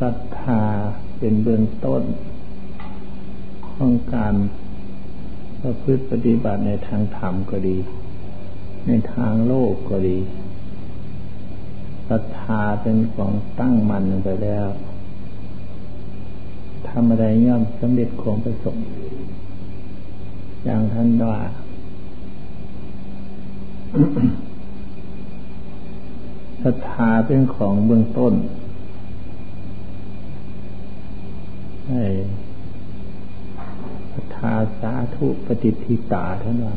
ศรัทธาเป็นเบื้องต้น ของการประพฤติปฏิบัติในทางธรรมก็ดี ในทางโลกก็ดีศรัทธาเป็นของตั้งมั่นไปแล้วทำอะไรย่อมสำเร็จของประสงค์อย่างท่านว่า ศรัทธาเป็นของเบื้องต้นให้ศรัทธาสาธุปฏิทิตาท่านว่า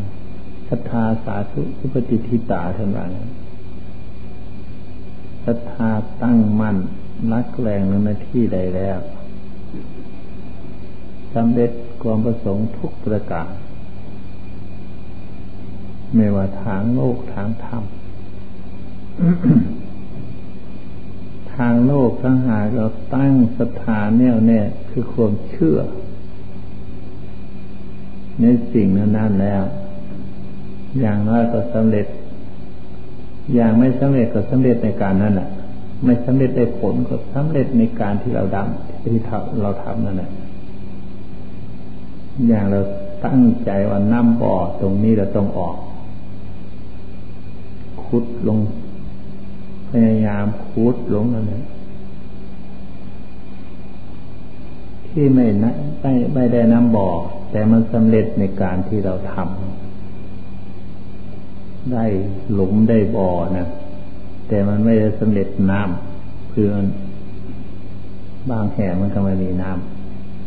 ศรัทธาสาธุปฏิทิตาท่านว่าศรัทธาตั้งมั่นรักแรงในหน้าที่ใดแล้วสำเร็จความประสงค์ทุกประการไม่ว่าทางโลกทางธรรมางโลกทั้งหากเราตั้งสถานแน่วแน่คือความเชื่อ ในสิ่งนั้นแล้ว อย่างน้อยก็สำเร็จ อย่างไม่สำเร็จก็สำเร็จในการนั้นแหละไม่สำเร็จได้ผลก็สำเร็จในการที่เราดำที่เราทำนั่นแหละอย่างเราตั้งใจว่าน้ำบ่อตรงนี้เราต้องออกคุดลงพยายามคุดลงนั่นแหละ ที่ไม่นะไม่ไม่ได้น้ำบ่อแต่มันสำเร็จในการที่เราทำได้หลุมได้บ่อนะแต่มันไม่ได้สำเร็จน้ำเพื่อนบางแห่งมันก็ไม่มีน้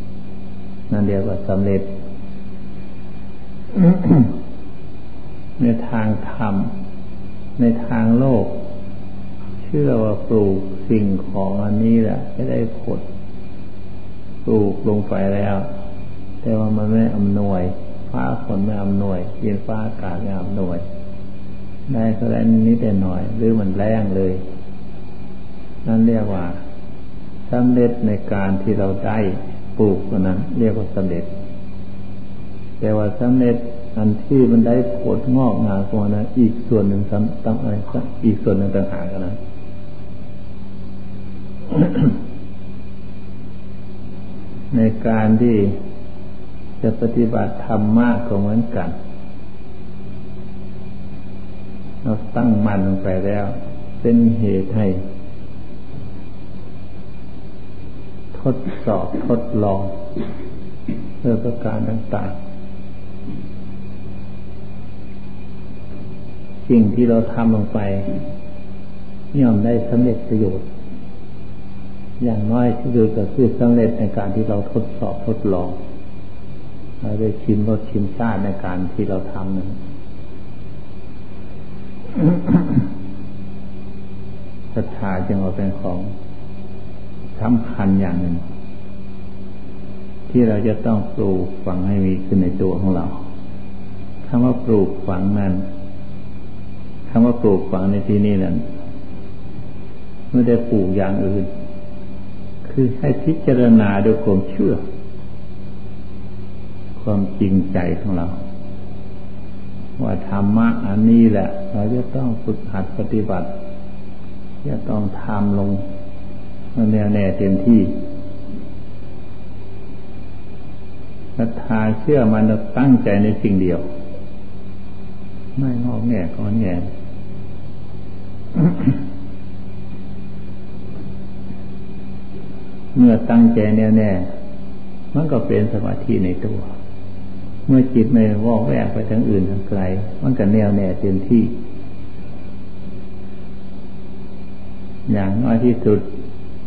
ำนั่นเดียวกับสำเร็จในทางธรรม ในทางโลก เชื่อว่าปลูกสิ่งของอันนี้แหละไม่ได้ผล ปลูกลงไปแล้ว แต่ว่ามันไม่อำนวย ฟ้าฝนไม่อำนวยเย็นฟ้าอากาศไม่อำนวย ได้ก็ได้นิดแต่หน่อย หรือมันแรงเลย นั่นเรียกว่าสำเร็จในการที่เราได้ปลูกนั้นเรียกว่าสำเร็จ แต่ว่าสำเร็จอันที่มันได้ผลงอกงามกว่านั้นอีกส่วนหนึ่งตั้งอะไรอีกส่วนหนึ่งต่างหากนะ ในการที่จะปฏิบัติธรรมมากก็เหมือนกัน เราตั้งมันลงไปแล้ว เป็นเหตุให้ ทดสอบทดลองเพื่อประการต่างๆ สิ่งที่เราทำลงไปย่อมได้สำเร็จประโยชน์ อย่างน้อยที่สุดก็คือสำเร็จในการที่เราทดสอบทดลองเราได้ชิมรสชิมชาติในการที่เราทำนั้นศรัทธาจึงเอาเป็นของสำคัญอย่างหนึ่ง ที่เราจะต้องปลูกฝังให้มีขึ้นในตัวของเราคำว่าปลูกฝังนั้นคำว่าปลูกฝังในที่นี้นั้นไม่ได้ปลูกอย่างอื่น คือให้พิจารณาด้วยความเชื่อ ความจริงใจของเรา ว่าธรรมะอันนี้แหละ เราจะต้องฝึกหัดปฏิบัติจะต้องทำลงแน่วแน่เต็มที่ศรัทธาเชื่อมันตั้งใจในสิ่งเดียว ไม่งอกแง่ก้อนแง่ เมื่อตั้งใจแน่วแน่มันก็เป็นสมาธิในตัว เมื่อจิตไม่วอกแวกไปทางอื่นทางไกล มันก็แน่วแน่เต็มที่ อย่างน้อยที่สุด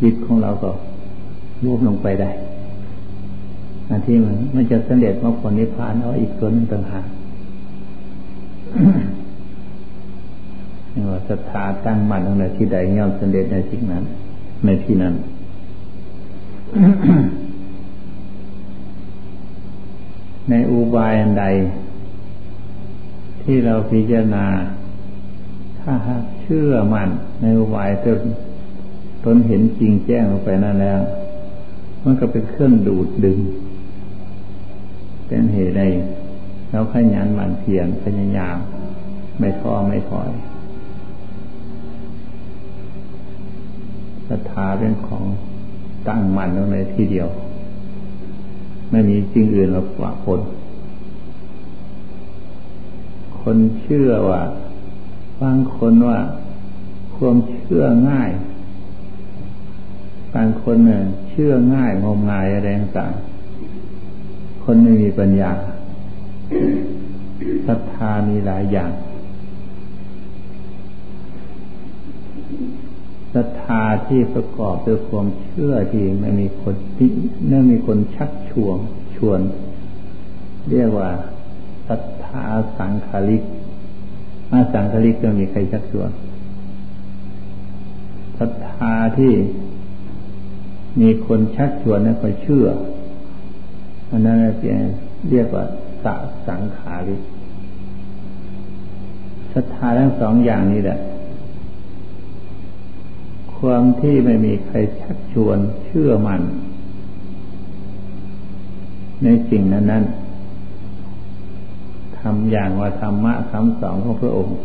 จิตของเราก็รวบลงไปได้อันที่มันมันจะสำเร็จมรรคผลนิพพานเอาอีกส่วนหนึ่งต่างหากว่าศรัทธาตั้งมั่นตรงไหนที่ใดย่อมสำเร็จในสิ่งนั้น ในที่นั้น ในอุบายอันใด ที่เราพิจารณา ถ้าหากเชื่อมั่นในอุบายจนตนเห็นจริงแจ้งลงไปนั่นแล้ว มันก็เป็นเครื่องดูดดึง เป็นเหตุใดเราขยันหมั่นเพียรพยายามไม่ท้อไม่ถอยศรัทธาเป็นของ ตั้งมั่นลงในที่เดียว ไม่มีสิ่งอื่นหรอกว่าผลคนเชื่อว่าบางคนว่าความเชื่อง่าย บางคนเนี่ยเชื่อง่ายงมงายอะไรต่างคนไม่มีปัญญาศรัทธามีหลายอย่าง ศรัทธาที่ประกอบด้วยความเชื่อที่ไม่มีคนที่ไม่มีคนชักชวนชวน เรียกว่าศรัทธาสังขาริกอาสังขาริกจะมีใครชักชวนศรัทธาที่มีคนชักชวนนั่นก็เชื่ออันนั้นเรียกเรียกว่าสสังขาริกศรัทธาทั้งสองอย่างนี้แหละ ความที่ไม่มีใครชักชวนเชื่อมัน ในสิ่งนั้นนั้นทำอย่างว่าธรรมะคำสอนของพระองค์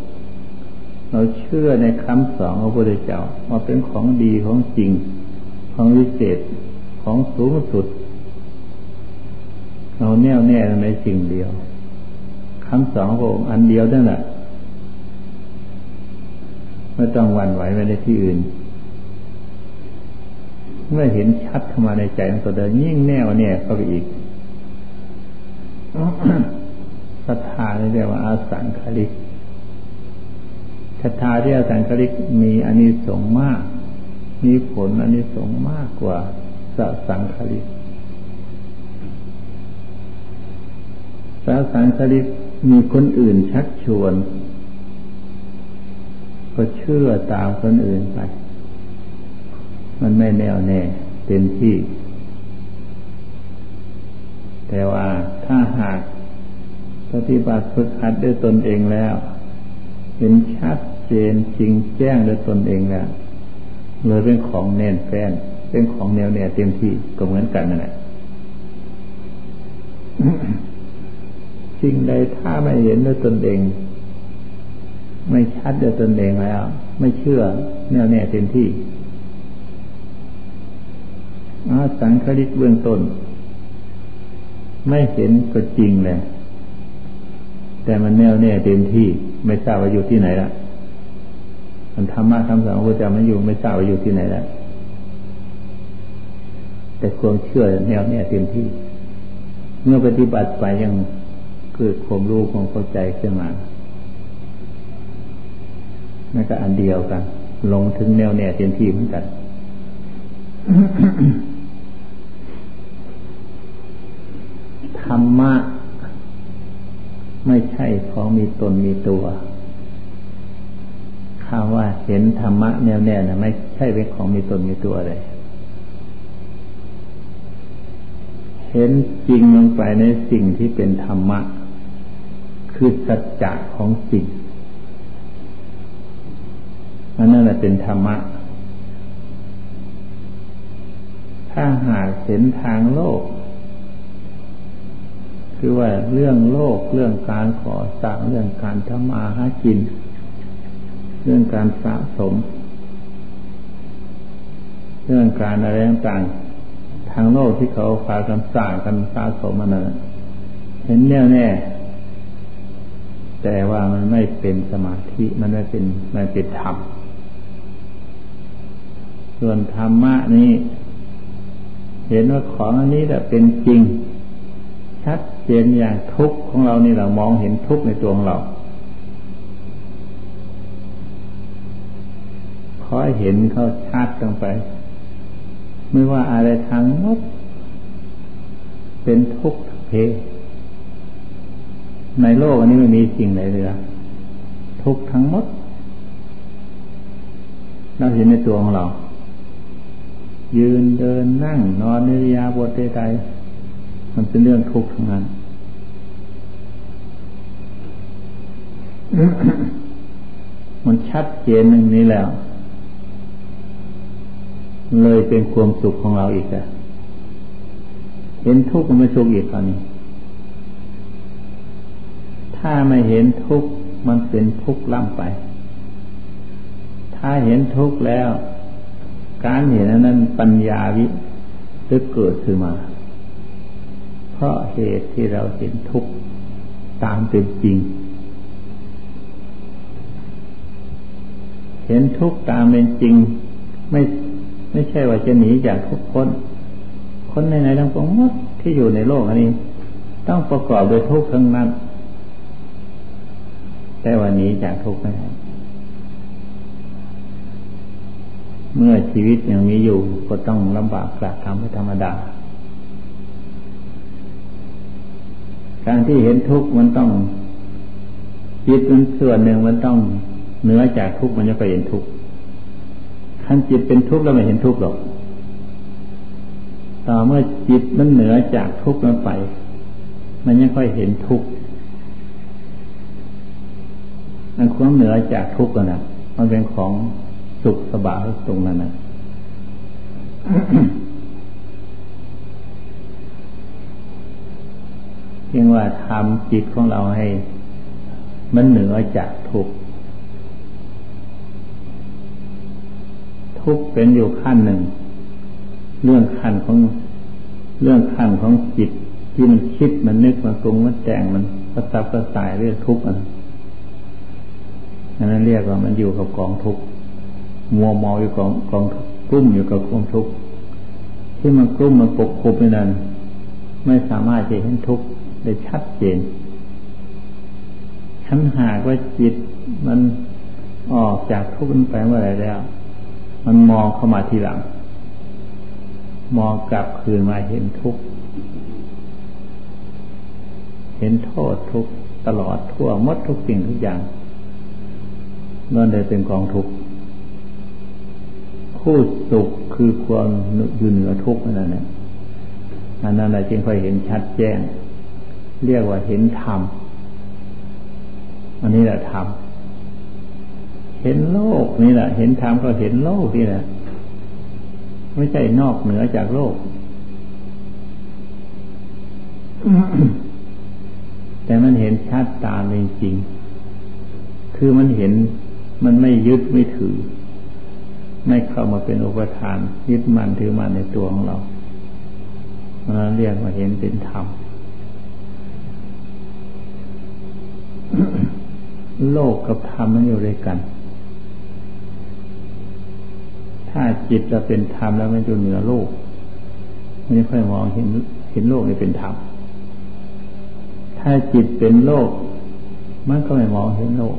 เราเชื่อในคำสอนของพระพุทธเจ้าว่าเป็นของดีของจริง ของวิเศษของสูงสุด เราแน่วแน่ในสิ่งเดียวคำสอนของพระองค์อันเดียวนั่นแหละไม่ต้องวันไหวไปในที่อื่น เมื่อเห็นชัดเข้ามาในใจของตัวเดินยิ่งแน่วแน่เข้าไปอีกศรัทธาเรียกว่าอาสังคลิกศรัทธาที่อาสังคลิกมีอานิสงส์มาก มีผลอานิสงส์มากกว่าสสังคลิกสสังคลิกมีคนอื่นชักชวน ก็เชื่อตามคนอื่นไป มันไม่แน่วแน่เต็มที่ แต่ว่าถ้าหากปฏิบัติฝึกหัดด้วยตนเองแล้ว เห็นชัดเจนจริงแจ้งด้วยตนเองแล้วเลยเป็นของแน่นแฟ้นเป็นของแนวแน่เต็มที่ก็เหมือนกันนั่นแหละสิ่งใดถ้าไม่เห็นด้วยตนเอง ไม่ชัดด้วยตนเองแล้ว ไม่เชื่อแน่วแน่เต็มที่ อาสังคริกเบื้องต้น ไม่เห็นก็จริงเลยแต่มันแน่วแน่เต็มที่ไม่ทราบว่าอยู่ที่ไหนละมันธรรมะคำสอนของพระเจ้ามันอยู่ไม่ทราบว่าอยู่ที่ไหนละแต่ความเชื่อแน่วแน่เต็มที่ เมื่อปฏิบัติไปยังเกิดความรู้ความเข้าใจขึ้นมานั่นก็อันเดียวกัน ลงถึงแน่วแน่เต็มที่เหมือนกันธ รรมะ ไม่ใช่ของมีตนมีตัวคำว่าเห็นธรรมะแน่วแน่นะไม่ใช่เป็นของมีตนมีตัวเลยเห็นจริงลงไปในสิ่งที่เป็นธรรมะ คือสัจจะของสิ่งอันนั้นแหละเป็นธรรมะ ถ้าหากเห็นทางโลก คือว่าเรื่องโลกเรื่องการขอสร้างเรื่องการทำมาหากิน เรื่องการสะสม เรื่องการอะไรต่างทางโลกที่เขาพากันสร้างกันสะสมมันะเห็นแน่แน่ แต่ว่ามันไม่เป็นสมาธิมันไม่เป็นมันเป็นธรรมส่วนธรรมะนี้ เห็นว่าของอันนี้แหละเป็นจริง ชัดเจนอย่างทุกข์ของเรานี่เรามองเห็นทุกข์ในตัวของเราขอให้เห็นเขาชัดลงไป ไม่ว่าอะไรทั้งหมด เป็นทุกข์เพ ในโลกอันนี้ไม่มีสิ่งไหนเลยทุกข์ทั้งหมด เราเห็นในตัวของเรา ยืนเดินนั่ง นอนในยาบทใดๆ มันเป็นเรื่องทุกข์ทั้งนั้น มันชัดเจนหนึ่งนี้แล้ว เลยเป็นความสุขของเราอีกอะเห็นทุกข์มันไม่ทุขอีกตอนนี้ ถ้าไม่เห็นทุกข์มันเป็นทุกข์ล่ำไป ถ้าเห็นทุกข์แล้วกการเห็นนั้นปัญญาวิจะเกิดขึ้นมา เพราะเหตุที่เราเห็นทุกข์ตามเป็นจริง เห็นทุกข์ตามเป็นจริง ไม่ไม่ใช่ว่าจะหนีจากทุกคน คนในไหนทั้งปวงที่อยู่ในโลกอันนี้ ต้องประกอบด้วยทุกข์ทั้งนั้น แต่วันนี้จากทุกข์ไม่ได้เมื่อชีวิตยังมีอยู่ก็ต้องลำบากกระทำให้ธรรมดา การที่เห็นทุกข์มันต้องจิตมันส่วนหนึ่งมันต้องเหนือจากทุกข์มันจะไปเห็นทุกข์ขั้นจิตเป็นทุกข์แล้วไม่เห็นทุกข์หรอก ต่อเมื่อจิตมันเหนือจากทุกข์มันไป มันยังค่อยเห็นทุกข์มันความเหนือจากทุกข์นะมันเป็นของสุขสบายตรงนั้นนะ เพียงว่าทำจิตของเราให้ มันเหนือจากทุกข์ทุกข์เป็นอยู่ขั้นหนึ่ง เรื่องขั้นของเรื่องขั้นของจิต ที่มันคิดมันนึกมันปรุงมันแต่งมันประสับประสายเรื่องทุกข์อันนั้นเรียกว่ามันอยู่กับกองทุกข์มัวเมาอยู่กองกองกลุ้มอยู่กับความทุกข์ที่มันกลุ้มมันปกคลุมไปนั้น ไม่สามารถจะเห็นทุกข์ ได้ชัดเจนฉันหากว่าจิตมันออกจากทุกข์ไปเมื่อไรแล้ว มันมองเข้ามาทีหลัง มองกลับคืนมาเห็นทุกข์เห็นโทษทุกตลอดทั่วมดทุกสิ่งทุกอย่างนั่นเลยเป็นกองทุกข์ผู้สุขคือความอยู่เหนือทุกข์นั่นแหละอันนั้นแหละจึงค่อยเห็นชัดแจ้ง เรียกว่าเห็นธรรม อันนี้แหละธรรม เห็นโลกนี่แหละ เห็นธรรมก็เห็นโลกนี่แหละ ไม่ใช่นอกเหนือจากโลก แต่มันเห็นชัดตามจริง คือมันเห็นมันไม่ยึดไม่ถือ ไม่เข้ามาเป็นอุปทาน ยึดมันถือมันในตัวของเราเราเรียกว่าเห็นเป็นธรรม โลกกับธรรมมันอยู่ด้วยกัน ถ้าจิตเราเป็นธรรมแล้วมันอยู่เหนือโลกไม่ค่อยมองเห็นเห็นโลกนี่เป็นธรรม ถ้าจิตเป็นโลก มันก็ไม่มองเห็นโลก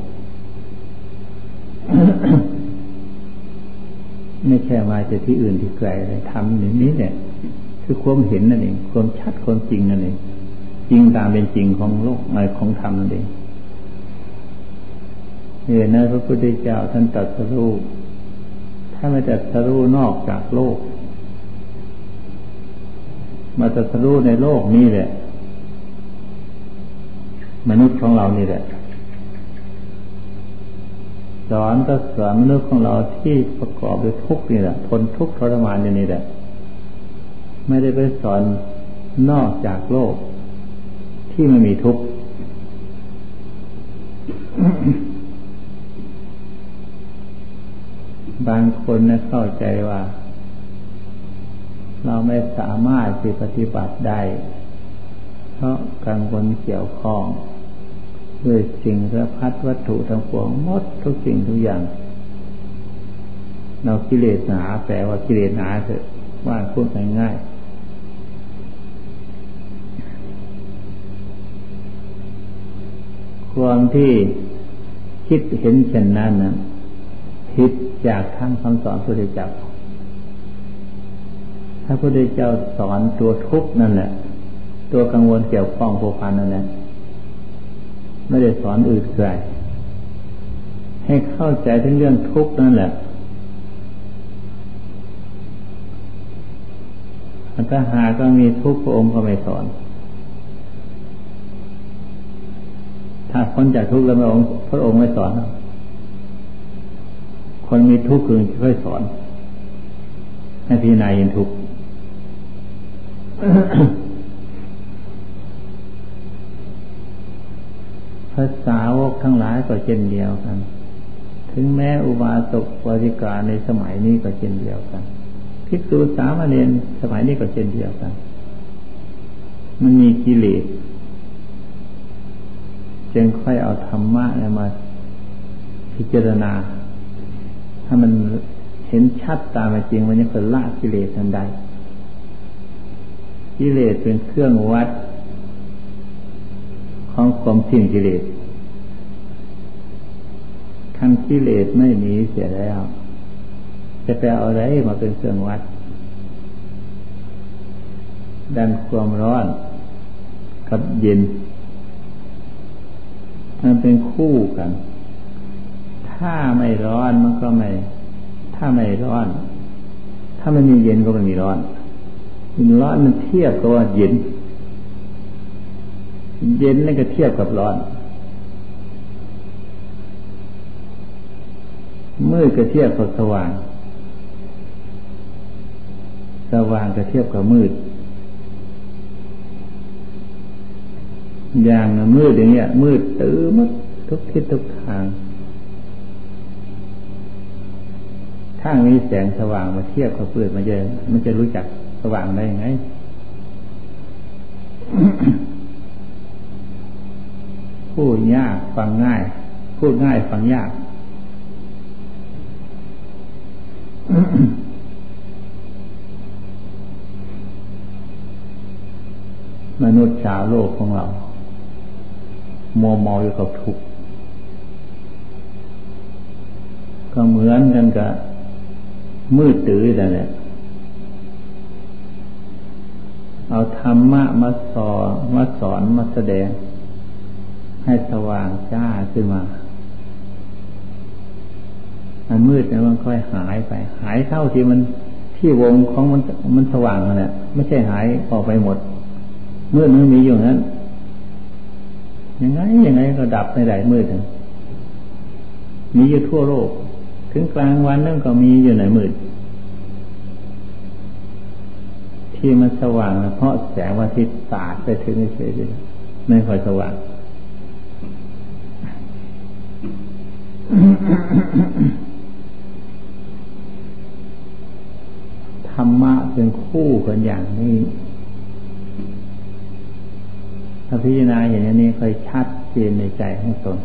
ไม่ใช่มาจากที่อื่นที่ไกลเลยทำอย่างนี้เนี่ย คือความเห็นนั่นเอง ความชัดความจริงนั่นเอง จริงตามเป็นจริงของโลกในของธรรมนั่นเอง เห็นนพระพุทธเจ้าท่านตรัสรู้ถ้าไม่ตรัสรู้นอกจากโลก มาตรัสรู้ในโลกนี้แหละ มนุษย์ของเรานี่แหละสอนก็สอนมนุษย์ของเราที่ประกอบด้วยทุกข์นี่แหละทนทุกข์ทรมานอย่างนี้แหละ ไม่ได้ไปสอนนอกจากโลก ที่ไม่มีทุกข์ บางคนนะเข้าใจว่า เราไม่สามารถปฏิบัติได้ เพราะกังวลเกี่ยวข้องด้วยสิ่งสารพัดวัตถุทั้งปวงหมดทุกสิ่งทุกอย่าง เรากิเลสหนาแปลว่ากิเลสหนาเถอะว่าพูดง่ายๆความที่คิดเห็นเช่นนั้นนะ ผิดจากทางคำสอนพระพุทธเจ้าถ้าพระพุทธเจ้าสอนตัวทุกข์นั่นแหละ ตัวกังวลเกี่ยวข้องผูกพันนั่นแหละไม่ได้สอนอื่นไกลให้เข้าใจถึงเรื่องทุกข์นั่นแหละถ้าหาก็มีทุกข์พระองค์ก็ไม่สอน ถ้าคนจากทุกข์แล้วพระองค์พระองค์ไม่สอน คนมีทุกข์คือค่อยสอน ให้พิจารณาเห็นทุกข์ภาษาวกทั้งหลายก็เช่นเดียวกัน ถึงแม้อุบาสกบริการในสมัยนี้ก็เช่นเดียวกันภิกษุสามเณรสมัยนี้ก็เช่นเดียวกัน มันมีกิเลสจึงค่อยเอาธรรมะมาพิจารณา ถ้ามันเห็นชัดตามจริง มันจะเกิดละกิเลสทันใด กิเลสเป็นเครื่องวัด ของความทิ้งกิเลสคันกิเลสไม่หนีเสียแล้ว จะไปเอาอะไรมาเป็นเครื่องวัด ดันความร้อนกับเย็น มันเป็นคู่กัน ถ้าไม่ร้อนมันก็ไม่ ถ้าไม่ร้อน ถ้าไม่มีเย็นก็ไม่มีร้อนมันร้อนมันเทียบกับว่าเย็น เย็นนั่นก็เทียบกับร้อน มืดก็เทียบกับสว่าง สว่างก็เทียบกับมืด อย่างมืดอย่างเงี้ย มืดตื้อมัดทุกทิศทุกทาง ถ้ามีแสงสว่างมาเทียบกับเปลือกมันจะมันจะรู้จักสว่างได้ยังไงพูดยากฟังง่าย พูดง่ายฟังยากมนุษย์ชาวโลกของเรา มัวเมาอยู่กับทุกข์ก็เหมือนกันกับ มืดตื้อแต่เนี่ยเอาธรรมะมาสอนมาสอนมาแสดง ให้สว่างจ้าขึ้นมาอันมืดเนี่ยมันค่อยหายไป หายเท่าที่มันที่วงของมันมันสว่างเนี่ยไม่ใช่หายออกไปหมดมืดมันมีอยู่นั้นยังไงยังไงก็ดับในไหนมืดมีอยู่ทั่วโลก ถึงกลางวันนั่นก็มีอยู่ในมืด ที่มันสว่างเพราะแสงวันอาทิตย์สาดไปถึงเฉยๆไม่ค่อยสว่างธรรมะเป็นคู่กันอย่างนี้ถ้าพิจารณาอย่างนี้ค่อยชัดเจนในใจให้ตน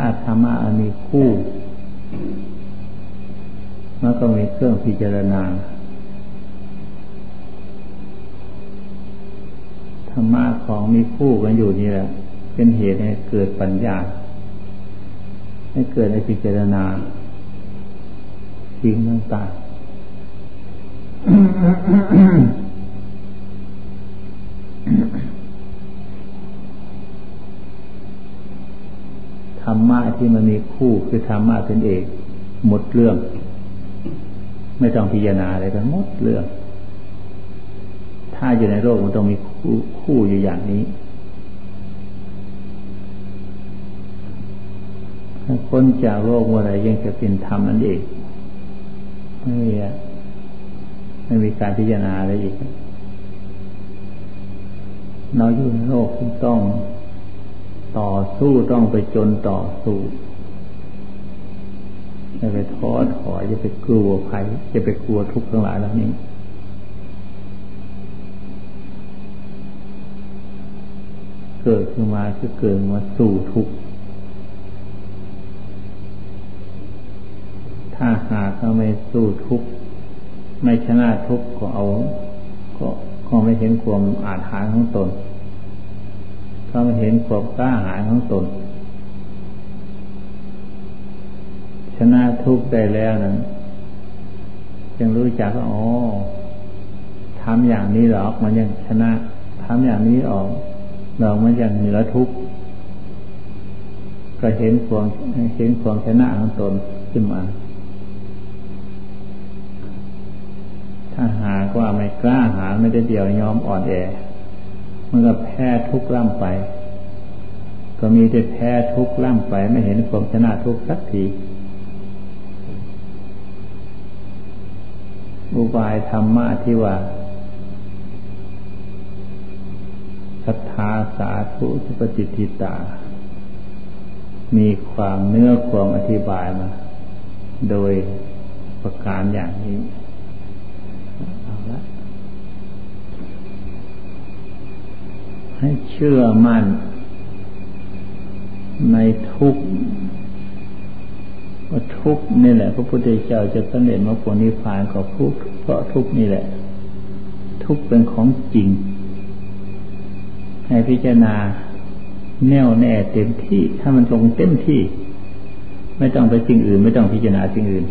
ถ้าธรรมะมีคู่ มันก็มีเครื่องพิจารณา ธรรมะของมีคู่กันอยู่นี่แหละ เป็นเหตุให้เกิดปัญญา ให้เกิดในพิจารณาสิ่งต่างธรรมะ ที่มันมีคู่คือธรรมะเป็นเอก หมดเรื่อง ไม่ต้องพิจารณาอะไรกันหมดเรื่อง ถ้าอยู่ในโลกมันต้องมีคู่คู่อยู่อย่างนี้ถ้าคนจากโลกเมื่อไรยังจะเป็นธรรมนั่นเองไม่มีไม่มีการพิจารณาอะไรอีกเราอยู่ในโลกที่ต้อง ต่อสู้ต้องไปจนต่อสู้อย่าไปท้อถอยอย่าไปกลัวภัยอย่าไปกลัวทุกข์ทั้งหลายแล้วนี้เกิดขึ้นมาคือเกิดมาสู่ทุกข์ถ้าหากเราไม่สู้ทุกข์ไม่ชนะทุกข์ก็เอา ก็ก็ไม่เห็นความอาถรรพ์ของตน ก็ไม่เห็นความกล้าหาญของตน ชนะทุกข์ได้แล้วนั้นจึงรู้จักว่าอ๋อทำอย่างนี้หรอกมันยังชนะทำอย่างนี้ออกเรามันยังเหนือทุกข์ก็เห็นความเห็นความชนะของตนขึ้นมา ถ้าหากว่าไม่กล้าหาไม่ได้เดียวยอมอ่อนแอ มันก็แพ้ทุกข์ล่ำไป ก็มีแต่แพ้ทุกข์ล่ำไป ไม่เห็นความชนะทุกข์สักทีอุบายธรรมะที่ว่าศรัทธาสาธุสุปจิตติตา มีความเนื้อความอธิบายมา โดยประการอย่างนี้เอาละ ให้เชื่อมั่น ในทุกว่าทุกนี่แหละ พระพุทธเจ้าจะสำเร็จมรรคผลนิพพานของทุกเพราะทุกนี่แหละ ทุกเป็นของจริง ให้พิจารณาแน่วแน่เต็มที่ ถ้ามันลงเต็มที่ ไม่ต้องไปสิ่งอื่น ไม่ต้องพิจารณาสิ่งอื่น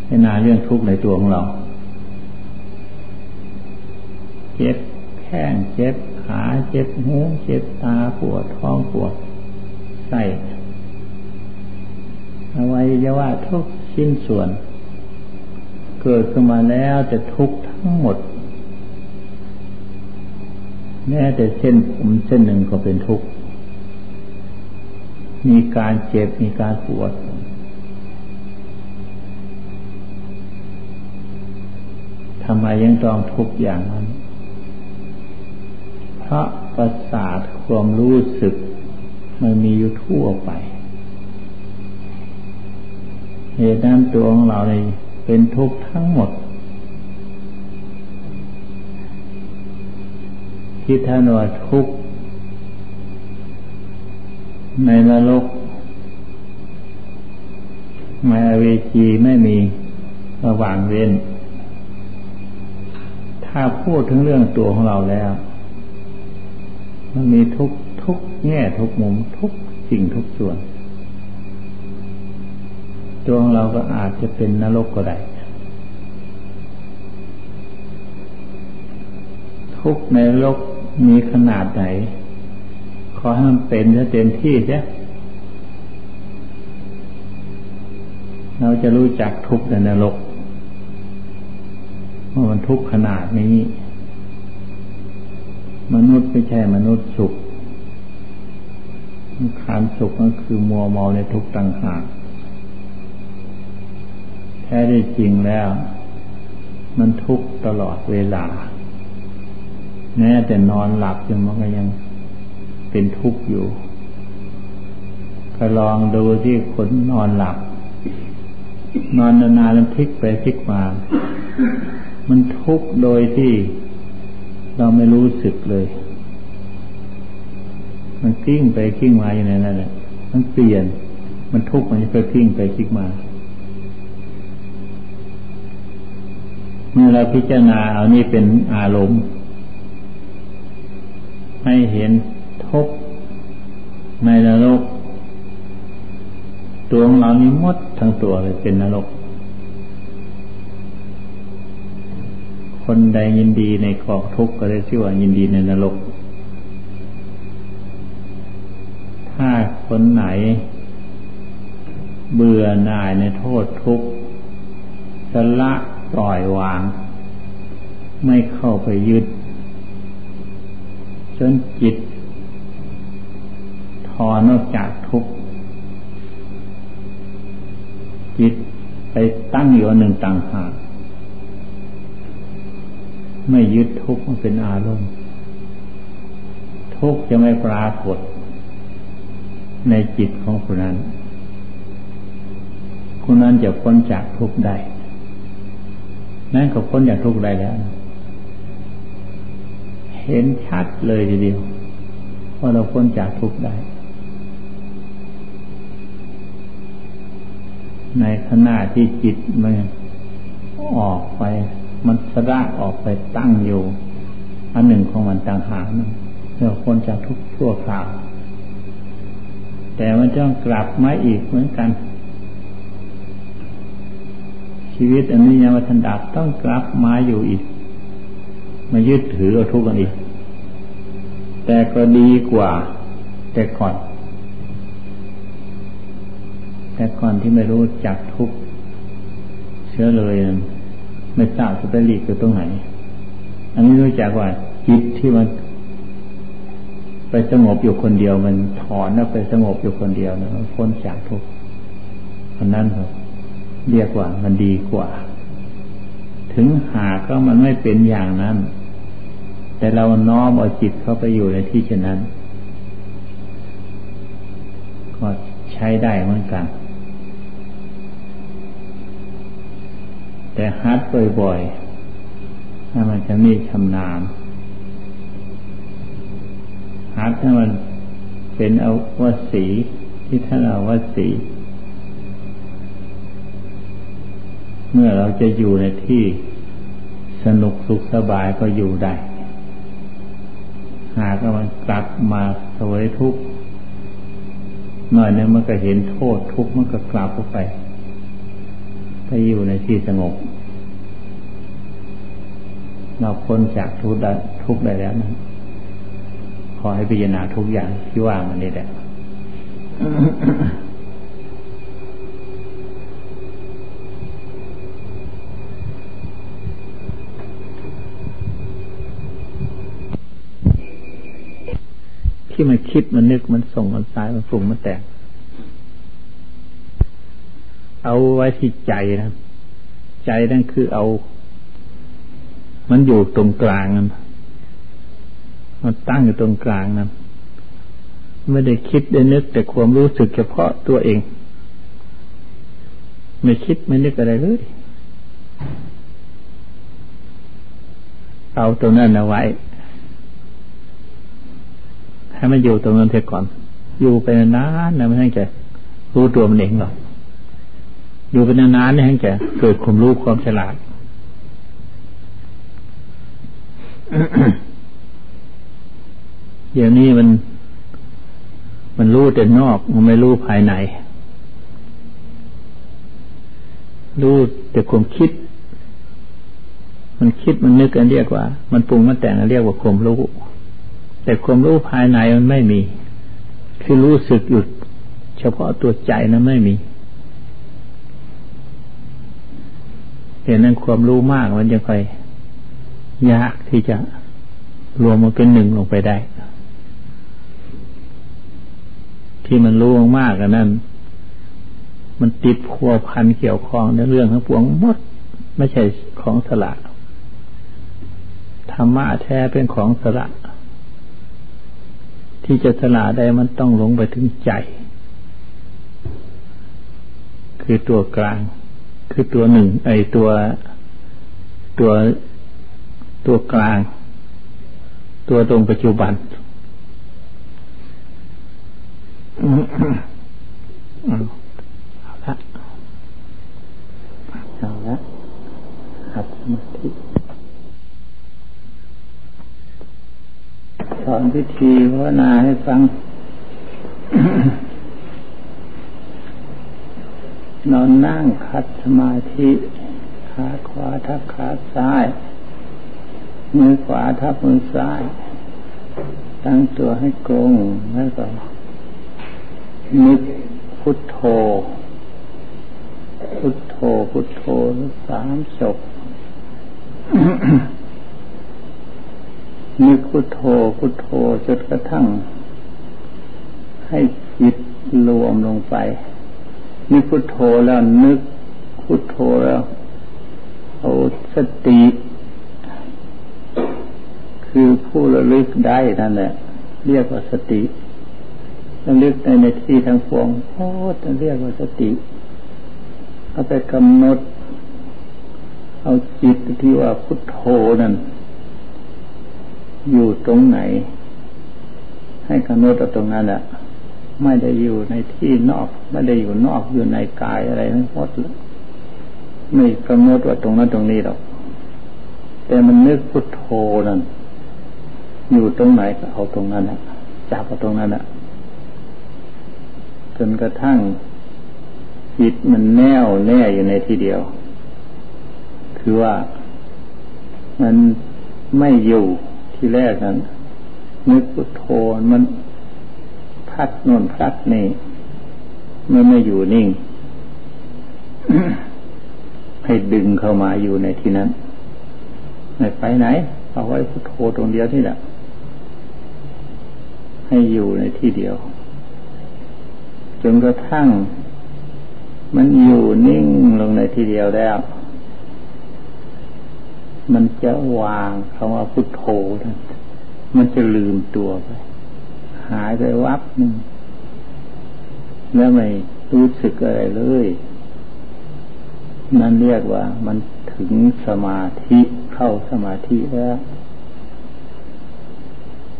พิจารณาเรื่องทุกข์ในตัวของเราเจ็บ แข้งเจ็บขาเจ็บหูเจ็บตาปวดท้องปวดไส้อวัยวะทุกชิ้นส่วน เกิดขึ้นมาแล้วจะทุกข์ทั้งหมด แม้แต่เส้นผมเส้นหนึ่งก็เป็นทุกข์มีการเจ็บมีการปวดทำไมยังต้องทุกข์อย่างนั้น เพราะประสาทความรู้สึก มันมีอยู่ทั่วไปเหตุนั้นตัวของเราเลยเป็นทุกข์ทั้งหมด ที่ท่านว่าทุกข์ในนรกในอเวจีไม่มีระหว่างเว้น ถ้าพูดถึงเรื่องตัวของเราแล้ว มันมีทุกทุกแง่ทุกมุมทุกสิ่งทุกส่วนตัวของเราก็อาจจะเป็นนรกก็ได้ทุกในโลกมีขนาดไหน ขอให้มันเป็นจะเต็มที่ใช่เราจะรู้จักทุกในนรกว่ามันทุกขนาดนี้ มนุษย์ไม่ใช่มนุษย์สุขขานสุขก็คือมัวเมาในทุกต่างหากแท้ได้จริงแล้ว มันทุกตลอดเวลา แม้แต่นอนหลับยังมันก็ยังเป็นทุกข์อยู่ ก็ลองดูที่คนนอนหลับ นอนนานๆแล้วพลิกไปพลิกมา มันทุกข์โดยที่ เราไม่รู้สึกเลย มันกิ้งไปกิ้งมาอย่างนั้นแหละมันเปลี่ยน มันทุกข์มันจะไปกิ้งไปกิ้งมา เมื่อเราพิจารณาเอานี่เป็นอารมณ์ ให้เห็นทุกข์ในนรกตัวของเรานี้มดทั้งตัวเลยเป็นนรก คนใดยินดีในกองทุกข์ก็ได้ชื่อว่ายินดีในนรก ถ้าคนไหน เบื่อหน่ายในโทษทุกข์สละปล่อยวาง ไม่เข้าไปยึด จนจิต ถอนออกจากทุกข์ จิตไปตั้งอยู่หนึ่งต่างหาก ไม่ยึดทุกข์มันเป็นอารมณ์ ทุกข์จะไม่ปรากฏ ในจิตของคนนั้น คนนั้นจะพ้นจากทุกข์ได้นั่นก็พ้นจากทุกข์ได้แล้ว เห็นชัดเลยทีเดียวว่าเราพ้นจากทุกข์ได้ ในขณะที่จิตมันออกไป มันสระออกไปตั้งอยู่ อันหนึ่งของมันต่างหากนั่นเราพ้นจากทุกข์ชั่วคราว แต่มันต้องกลับมาอีกเหมือนกัน ชีวิตอันนี้ยังไม่ทันดับต้องกลับมาอยู่อีก มายึดถือเอาทุกข์กันอีก แต่ก็ดีกว่า แต่ก่อน แต่ก่อนที่ไม่รู้จักทุกข์เชื้อเลย ไม่ทราบจะไปหลีกอยู่ตรงไหน อันนี้รู้จักว่าจิตที่มัน ไปสงบอยู่คนเดียว มันถอนแล้วไปสงบอยู่คนเดียวนะพ้นจากทุกข์อันนั้นครับเรียกว่ามันดีกว่า ถึงหากก็มันไม่เป็นอย่างนั้น แต่เราน้อมเอาจิตเข้าไปอยู่ในที่เช่นนั้น ก็ใช้ได้เหมือนกัน แต่ฮัดบ่อยๆถ้ามันจะมีชำนาญฮัดถ้ามันเป็นเอาว่าสีที่ท่านเอาว่าสีเมื่อเราจะอยู่ในที่สนุกสุขสบายก็อยู่ได้ หากมันกลับมาสวยทุกข์หน่อยนึงมันก็เห็นโทษทุกข์มันก็กลับไป ไปอยู่ในที่สงบ เราพ้นจากทุกข์ได้ทุกได้แล้วนะขอให้พิจารณาทุกอย่างที่ว่ามันนี่แหละที่มันคิดมันนึกมันส่งมันสายมันฝุ่งมันแต่ง เอาไว้ที่ใจนะใจนั่นคือเอา มันอยู่ตรงกลางนะมันตั้งอยู่ตรงกลางนะไม่ได้คิดได้นึกแต่ความรู้สึกเฉพาะตัวเอง ไม่คิดไม่นึกอะไรเลยเอาตรงนั้นเอาไว้ ให้มันอยู่ตรงนั้นเถอะก่อน อยู่ไปนานๆนะไม่ให้แกรู้ตัวมันเองหรอก อยู่ไปนานๆนี่ให้แกเกิดความรู้ความฉลาดเดี๋ยวนี้มันมันรู้แต่นอกมันไม่รู้ภายใน รู้แต่ความคิด มันคิดมันนึกกันเรียกว่า มันปรุงมันแต่งเรียกว่าความรู้ แต่ความรู้ภายในมันไม่มี คือรู้สึกหยุด เฉพาะตัวใจนะไม่มี เห็นนั้นความรู้มากมันจะค่อยยากที่จะรวมมาเป็นหนึ่งลงไปได้ ที่มันรู้มากกันนั้นมันติดพัวพันเกี่ยวข้องในเรื่องทั้งปวงหมด ไม่ใช่ของสละธรรมะแท้เป็นของสละ ที่จะสละได้มันต้องลงไปถึงใจ คือตัวกลาง คือตัวหนึ่งไอตัวตัวตัวกลาง ตัวตรงปัจจุบันเอาละเอาละหัดสมาธิสอนพิธีภาวนาให้ฟัง นอนนั่งคัดสมาธิขาขวาทับขาซ้าย มือขวาทับมือซ้าย ตั้งตัวให้กลงแล้วก็นึกพุทโธ พุทโธ พุทโธสามศพนึกพุทโธ พุทโธจนกระทั่ง ให้จิตรวมลงไป นึกพุทโธแล้วนึกพุทโธแล้วเอาสติ คือผู้ระลึกได้นั่นแหละ เรียกว่าสติระลึกในในที่ทางฟวงโอ้จะเรียกว่าสติเอาไปกำหนด เอาจิตที่ว่าพุทโธนั่น อยู่ตรงไหน ให้กำหนดเอาตรงนั้นแหละ ไม่ได้อยู่ในที่นอก ไม่ได้อยู่นอกอยู่ในกายอะไรทั้งหมดเลยไม่กำหนดว่าตรงนั้นตรงนี้หรอก แต่มันนึกพุทโธนั่นอยู่ตรงไหนก็เอาตรงนั้นแหละจับเอาตรงนั้นแหละจนกระทั่งจิตมันแน่วแน่อยู่ในที่เดียว คือว่ามันไม่อยู่ที่แรกนั้น นึกพุทโธมัน พัดนนพัดนี่มันไม่อยู่นิ่ง ให้ดึงเข้ามาอยู่ในที่นั้นไม่ไปไหน เอาไว้พุทโธตรงเดียวนี่แหละ ให้อยู่ในที่เดียวจนกระทั่ง มันอยู่นิ่งลงในที่เดียวแล้ว มันจะวางคำว่าพุทโธ มันจะลืมตัวไป หายไปวับนึงแล้วไม่รู้สึกอะไรเลย นั่นเรียกว่ามันถึงสมาธิเข้าสมาธิแล้ว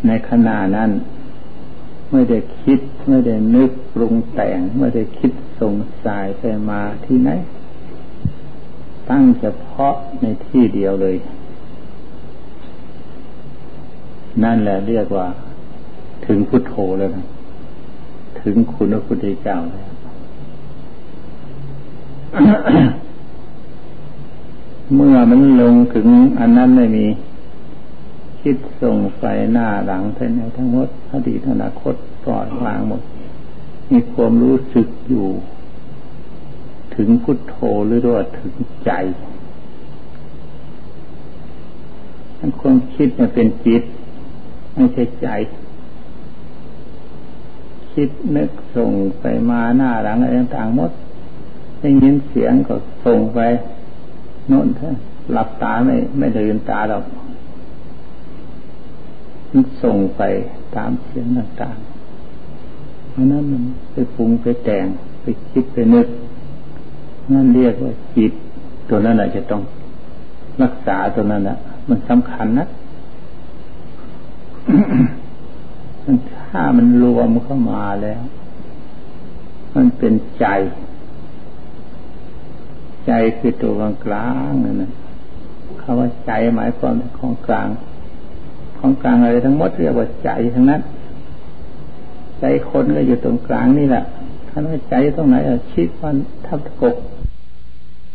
ในขณะนั้น ไม่ได้คิด ไม่ได้นึกปรุงแต่ง ไม่ได้คิดสงสัยไปมาที่ไหน ตั้งเฉพาะในที่เดียวเลย นั่นแหละเรียกว่า ถึงพุทโธแล้วนะถึงคุณพระพุทธเจ้าแล้วเมื่อมันลงถึงอันนั้นไม่มี คิดส่งไปหน้าหลังภายในทั้งหมดอดีตอนาคตปล่อยวางหมด มีความรู้สึกอยู่ ถึงพุทโธหรือว่าถึงใจทั้นความคิดมันเป็นจิต ไม่ใช่ใจ คิดนึกส่งไปมาหน้าหลังอะไรต่างๆหมดได้ยินเสียงก็ส่งไปโน่นเถอะหลับตาไม่ไม่ลืมตาหรอกมันส่งไปตามเสียงต่างๆเพราะนั้นมันไปปรุงไปแต่งไปคิดไปนึกนั่นเรียกว่าจิต ตัวนั้นแหละจะต้องรักษาตัวนั้นแหละมันสำคัญนะ ถ้ามันรวมเข้ามาแล้ว มันเป็นใจ ใจคือตัวกลางกลางนั่นนะคำว่าใจหมายความของกลาง ของกลางอะไรทั้งหมดเรียกว่าใจทั้งนั้น ใจคนก็อยู่ตรงกลางนี่แหละท่านว่าใจตรงไหนชิดมันทับกบ